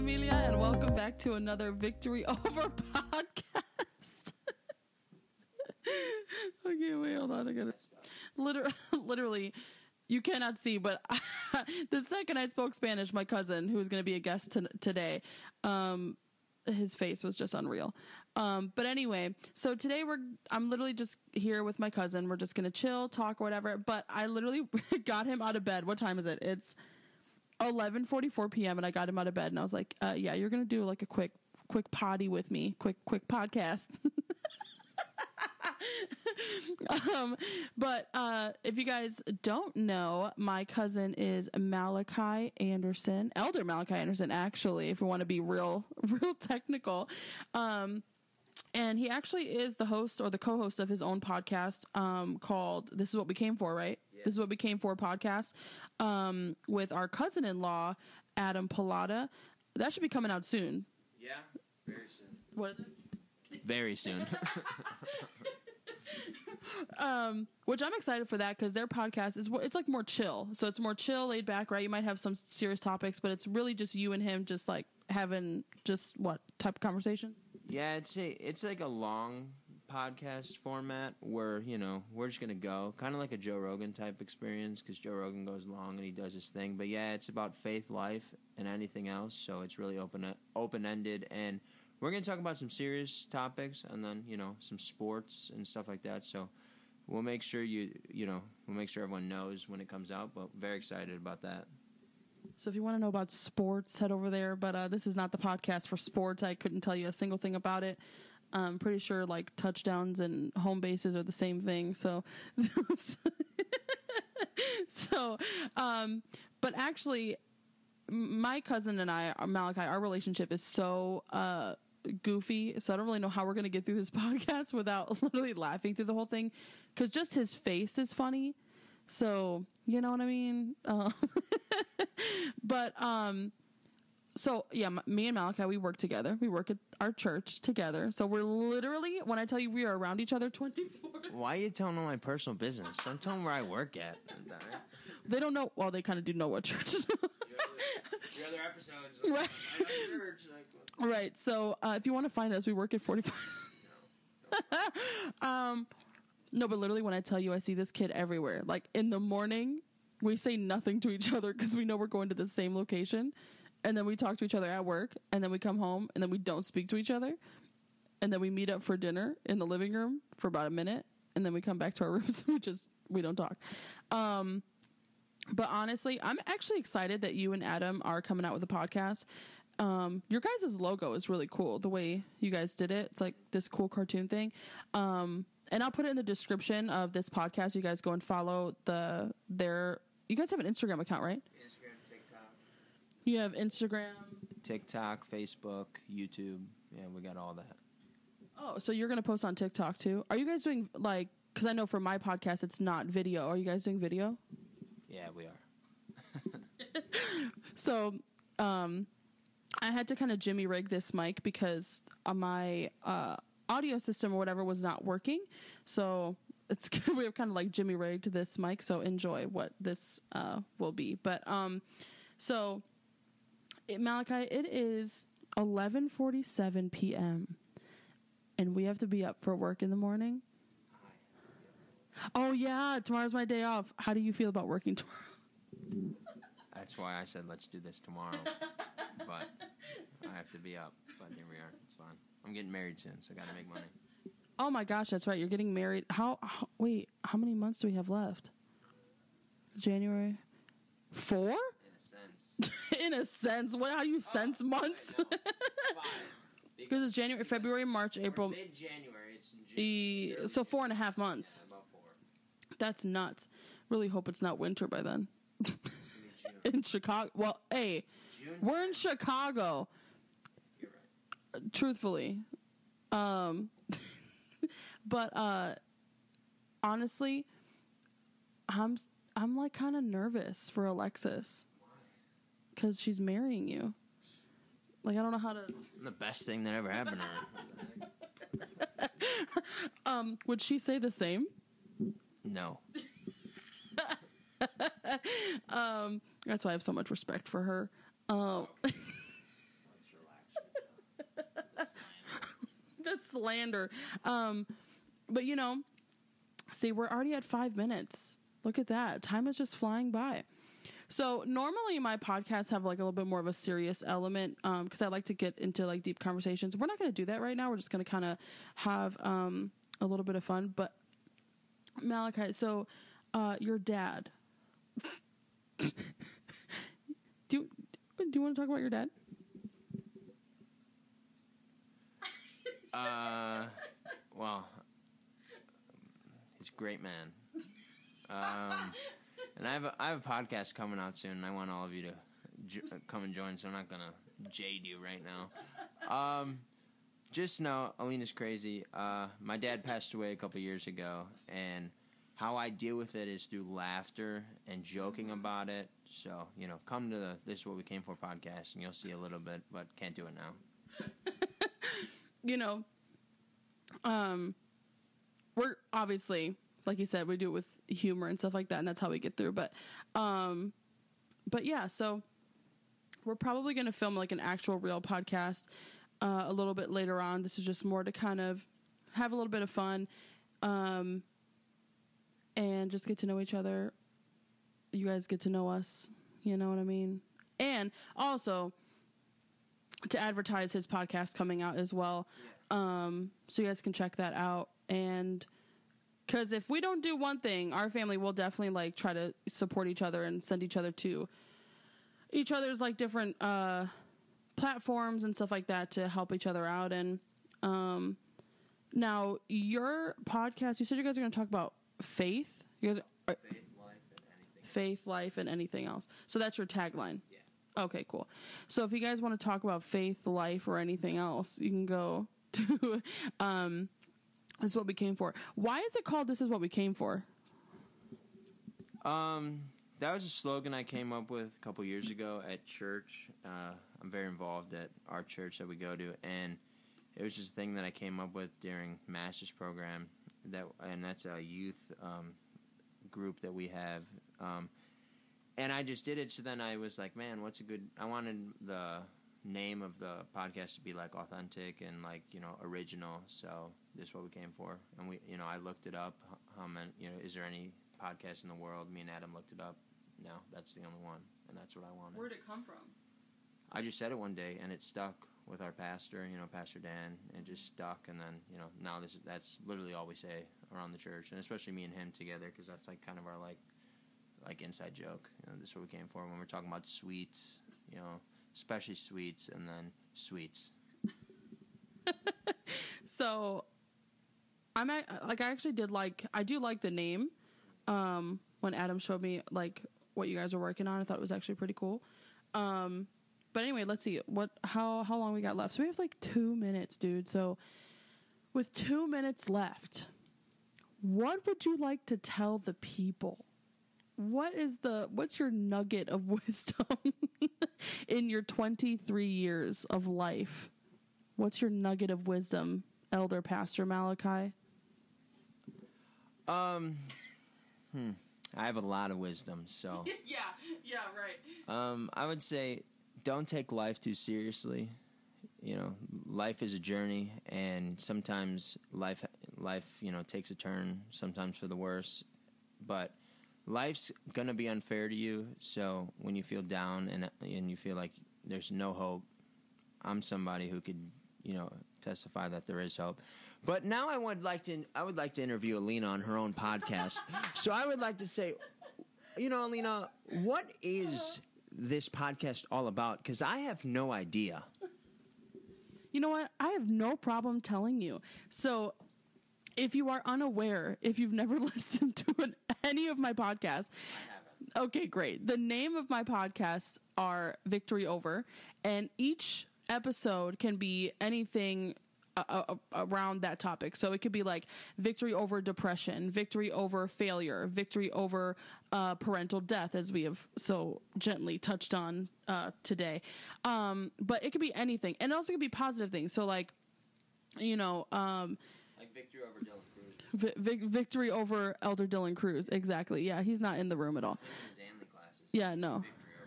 Amelia, and welcome back to another Victory Over podcast. okay, wait, hold on. I gotta. Literally, literally, you cannot see, but the second I spoke Spanish, my cousin, who is going to be a guest t- today, um, his face was just unreal. Um, but anyway, so today we're I'm literally just here with my cousin. We're just gonna chill, talk, whatever. But I literally got him out of bed. What time is it? It's 11:44 p.m. and I got him out of bed and I was like, uh, "Yeah, you're gonna do like a quick quick potty with me, quick quick podcast." um, but uh, if you guys don't know, my cousin is Malachi Anderson, Elder Malachi Anderson, actually, if we want to be real, real technical. Um, and he actually is the host or the co-host of his own podcast um, called "This Is What We Came For." Right? Yeah. This is what we came for podcast um, with our cousin-in-law Adam Pallotta. That should be coming out soon. Yeah, very soon. What is it? Very soon. which I'm excited for that because their podcast is it's like more chill. So it's more chill, laid back, right? You might have some serious topics, but it's really just you and him, just like having just what type of conversations. Yeah, it's a it's like a long podcast format where you know we're just gonna go kind of like a Joe Rogan type experience because Joe Rogan goes long and he does his thing. But yeah, it's about faith, life, and anything else. So it's really open open ended and. We're to talk about some serious topics and then, you know, some sports and stuff like that. So we'll make sure you, you know, we'll make sure everyone knows when it comes out, but very excited about that. So if you want to know about sports, head over there. But uh, this is not the podcast for sports. I couldn't tell you a single thing about it. I'm pretty sure like touchdowns and home bases are the same thing. So, so, um, but actually, my cousin and I, Malachi, our relationship is so uh, goofy. So I don't really know how we're going to get through this podcast without literally laughing through the whole thing. Because just his face is funny. So you know what I mean. Uh, but um, so yeah, m- me and Malachi we work together. We work at our church together. So we're literally when I tell you we are around each other twenty four. Why are you telling them my personal business? Don't tell them where I work at. They don't know. Well, they kind of do know what church. Your other episodes, Right. Church, like, right. So uh, if you want to find us, we work at forty five. um, no, but literally when I tell you, I see this kid everywhere. Like in the morning, we say nothing to each other because we know we're going to the same location, and then we talk to each other at work, and then we come home, and then we don't speak to each other, and then we meet up for dinner in the living room for about a minute, and then we come back to our rooms. We just we don't talk. Um, but honestly, I'm actually excited that you and Adam are coming out with a podcast. Um, your guys' logo is really cool. The way you guys did it, it's like this cool cartoon thing. Um, and I'll put it in the description of this podcast. You guys go and follow the their. You guys have an Instagram account, right? Instagram, TikTok, You have Instagram. TikTok, Facebook, YouTube. Yeah, we got all that. Oh, so you're gonna post on TikTok too? Are you guys doing like? Because I know for my podcast, it's not video. Are you guys doing video? Yeah, we are. So, um, I had to kind of jimmy rig this mic because my uh, audio system or whatever was not working. So it's we have kind of like jimmy rigged this mic. So enjoy what this uh, will be. But um, so it, Malachi, it is eleven forty seven p.m. and we have to be up for work in the morning. Oh yeah, tomorrow's my day off. How do you feel about working tomorrow? That's why I said let's do this tomorrow. but I have to be up. But here we are. It's fine. I'm getting married soon, so I got to make money. Oh my gosh, that's right. You're getting married. How, how? Wait, how many months do we have left? January. Four? In a sense. In a sense. What? How do you sense months? Because it's January, February, March, April. Mid January. It's in E- so four and a half months. about four. That's nuts. Really hope it's not winter by then. in Chicago. Well, hey, June. we're in Chicago. Truthfully. Um but uh honestly i'm i'm like kind of nervous for alexis. Because she's marrying you. Like i don't know how to The best thing that ever happened to her. um would she say the same? No. that's why i have so much respect for her. Um slander. Um, but you know, see, we're already at five minutes. Look at that. Time is just flying by. So normally my podcasts have like a little bit more of a serious element because um, I like to get into like deep conversations. We're not going to do that right now. We're just going to kind of have um, a little bit of fun. But Malachi, so uh, your dad. do you do you want to talk about your dad? Uh, well, he's a great man. Um, and I have a, I have a podcast coming out soon, and I want all of you to jo- come and join. So I'm not gonna jade you right now. Um, just know Alina's crazy. Uh, my dad passed away a couple years ago, and how I deal with it is through laughter and joking mm-hmm. about it. So you know, come to the "This Is What We Came For" podcast, and you'll see a little bit, but can't do it now. you know, um, we're obviously, like you said, we do it with humor and stuff like that, and that's how we get through. But, um, but yeah, so we're probably going to film like an actual real podcast uh, a little bit later on. This is just more to kind of have a little bit of fun, um, and just get to know each other. You guys get to know us. You know what I mean? And also to advertise his podcast coming out as well. Um, so you guys can check that out. And because if we don't do one thing, our family will definitely like try to support each other and send each other to each other's like different uh, platforms and stuff like that to help each other out. And um, now your podcast, you said you guys are going to talk about faith. You guys are, faith, life, and anything. Faith, life, and anything else. So that's your tagline. Okay, cool. So if you guys want to talk about faith, life, or anything else, you can go to um, this is what we came for. Why is it called This is what we came for? Um, that was a slogan I came up with a couple years ago at church. Uh, I'm very involved at our church that we go to, and it was just a thing that I came up with during master's program. That and that's a youth um, group that we have. Um, and I just did it. So then I was like, man, what's a good? I wanted the name of the podcast to be like authentic and like you know original. So this is what we came for, and we you know I looked it up. How many you know is there any podcast in the world? Me and Adam looked it up. No, that's the only one, and that's what I wanted. Where'd it come from? I just said it one day, and it stuck with our pastor, you know, Pastor Dan, and just stuck. And then you know now this that's literally all we say around the church, and especially me and him together because that's like kind of our like like inside joke. You know, this is what we came for when we're talking about sweets. You know especially sweets, and then sweets. so, I'm at, like I actually did like I do like the name. Um, when Adam showed me like what you guys are working on, I thought it was actually pretty cool. Um, but anyway, let's see what how how long we got left. So we have like two minutes, dude. So with two minutes left, what would you like to tell the people? What is the what's your nugget of wisdom in your 23 years of life? What's your nugget of wisdom, Elder Pastor Malachi? Um, hmm. I have a lot of wisdom, so yeah, yeah, right. Um, I would say don't take life too seriously. You know, life is a journey, and sometimes life life you know takes a turn, sometimes for the worse. But life's gonna be unfair to you. So when you feel down and and you feel like there's no hope, I'm somebody who could you know testify that there is hope. But now I would like to I would like to interview Alina on her own podcast. so I would like to say, you know, Alina, what is this podcast all about? Because I have no idea. You know what? I have no problem telling you. So if you are unaware, if you've never listened to an, any of my podcasts, okay, great. The name of my podcasts are Victory Over, and each episode can be anything uh, uh, around that topic. So it could be like victory over depression, victory over failure, victory over uh, parental death, as we have so gently touched on uh, today. Um, but it could be anything, and it also could be positive things. So like, you know. Um, like victory over Dylan Cruz. Vi- victory over Elder Dylan Cruz. Exactly. Yeah, he's not in the room at all. Yeah, no.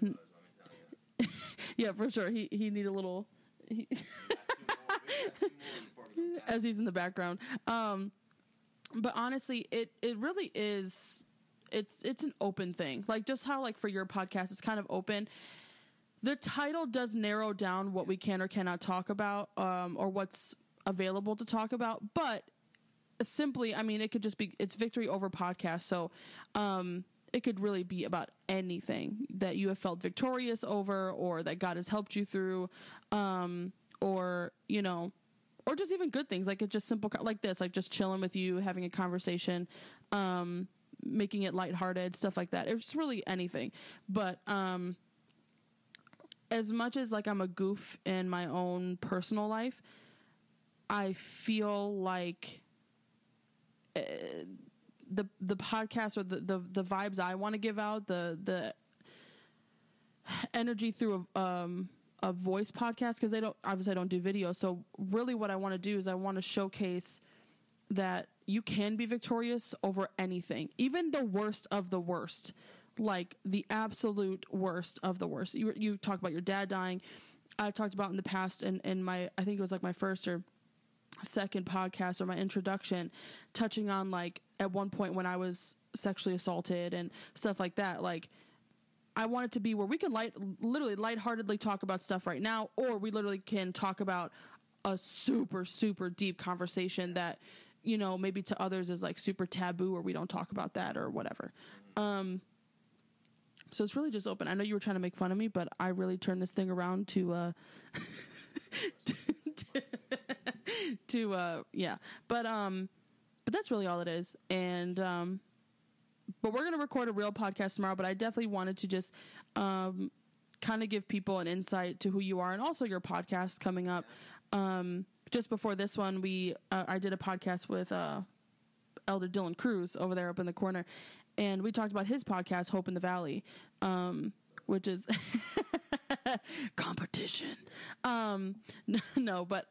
Those, yeah, for sure. He he need a little. He as he's in the background. Um, but honestly, it it really is. It's it's an open thing, like just how like for your podcast, it's kind of open. The title does narrow down what we can or cannot talk about, um, or what's available to talk about, but simply, I mean, it could just be it's victory over podcast. So, um, it could really be about anything that you have felt victorious over, or that God has helped you through, um, or you know, or just even good things like it's just simple like this, like just chilling with you, having a conversation, um, making it lighthearted, stuff like that. It's really anything, but um, as much as like I'm a goof in my own personal life, I feel like uh, the the podcast or the the, the vibes I want to give out, the the energy through a um a voice podcast because they don't obviously I don't do video. So really, what I want to do is I want to showcase that you can be victorious over anything, even the worst of the worst, like the absolute worst of the worst. You you talk about your dad dying. I've talked about in the past, and in, in my I think it was like my first or second podcast or my introduction, touching on like at one point when I was sexually assaulted and stuff like that. Like I want it to be where we can light, literally lightheartedly talk about stuff right now, or we literally can talk about a super, super deep conversation that, you know, maybe to others is like super taboo or we don't talk about that or whatever. Um, so it's really just open. I know you were trying to make fun of me, but I really turned this thing around to, uh, to, to, uh, yeah. But, um, but that's really all it is. And, um, but we're to record a real podcast tomorrow. But I definitely wanted to just um, kind of give people an insight to who you are and also your podcast coming up. Um, just before this one, we uh, I did a podcast with uh, Elder Dylan Cruz over there up in the corner, and we talked about his podcast, Hope in the Valley, um, which is competition. Um, no, but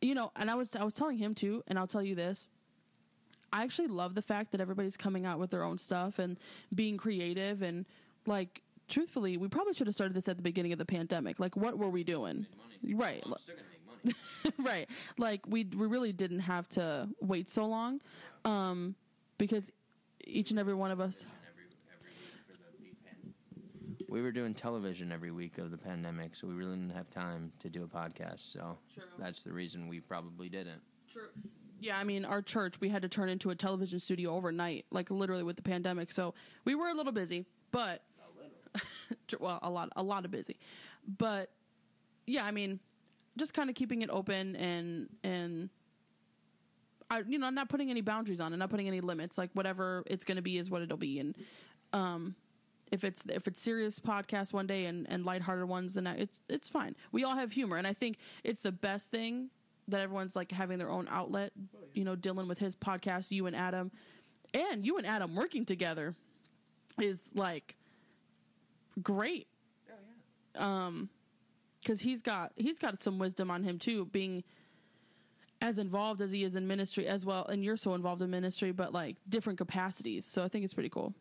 you know, and I was I was telling him too, and I'll tell you this I actually love the fact that everybody's coming out with their own stuff and being creative and like truthfully, we probably should have started this at the beginning of the pandemic. Like what were we doing? Right. Well, right. Like we we really didn't have to wait so long. Um because each and every one of us we were doing television every week of the pandemic, so we really didn't have time to do a podcast. So True. that's the reason we probably didn't. True. Yeah, I mean, our church, we had to turn into a television studio overnight, like literally with the pandemic. So we were a little busy, but well, a lot, a lot of busy. But yeah, I mean, just kind of keeping it open and and I, you know, not putting any boundaries on it, not putting any limits. Like whatever it's going to be is what it'll be, and um, if it's if it's serious podcast one day and and lighthearted ones, then it's it's fine. We all have humor, and I think it's the best thing that everyone's like having their own outlet. You know, Dylan with his podcast, you and Adam, and you and Adam working together is like great. Oh yeah. Um, because he's got he's got some wisdom on him too, being as involved as he is in ministry as well, and you're so involved in ministry, but like different capacities. So I think it's pretty cool.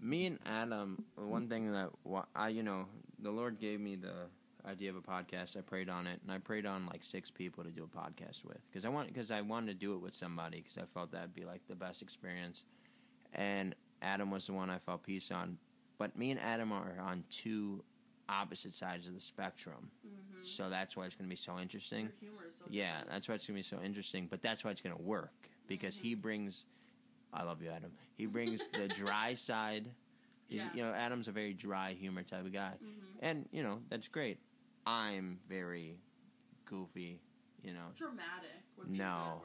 Me and Adam, one thing that I, you know, the Lord gave me the idea of a podcast. I prayed on it, and I prayed on like six people to do a podcast with because I want because I wanted to do it with somebody because I felt that'd be like the best experience. And Adam was the one I felt peace on, but me and Adam are on two opposite sides of the spectrum, mm-hmm. so that's why it's going to be so interesting. So yeah, that's why it's going to be so interesting. But that's why it's going to work because mm-hmm. he brings. I love you, Adam. He brings the dry side. Yeah. You know, Adam's a very dry humor type of guy, mm-hmm. and you know that's great. I'm very goofy, you know. Dramatic no,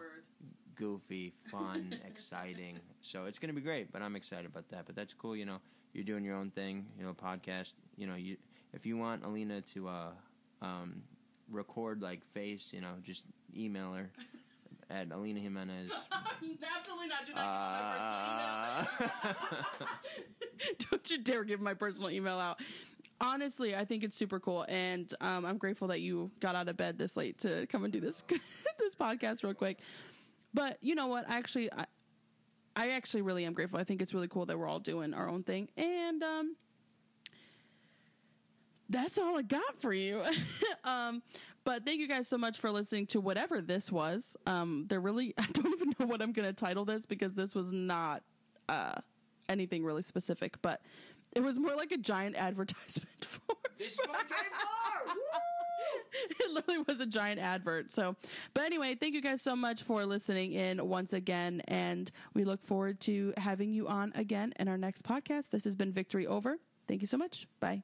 Goofy, fun, exciting. So it's going to be great, but I'm excited about that. But that's cool, you know. You're doing your own thing, you know, podcast. You know, you if you want Alina to uh, um, record like face, you know, just email her at Alina Jimenez. Absolutely not. Do not give my personal email. Uh, Don't you dare give my personal email out honestly, I think it's super cool, and um, I'm grateful that you got out of bed this late to come and do this this podcast real quick. But you know what? I actually, I, I actually really am grateful. I think it's really cool that we're all doing our own thing, and um, that's all I got for you. um, But thank you guys so much for listening to whatever this was. Um, they're really, I don't even know what I'm going to title this because this was not uh, anything really specific, but it was more like a giant advertisement for. This is what came for. it literally was a giant advert. So, but anyway, thank you guys so much for listening in once again. And we look forward to having you on again in our next podcast. This has been Victory Over. Thank you so much. Bye.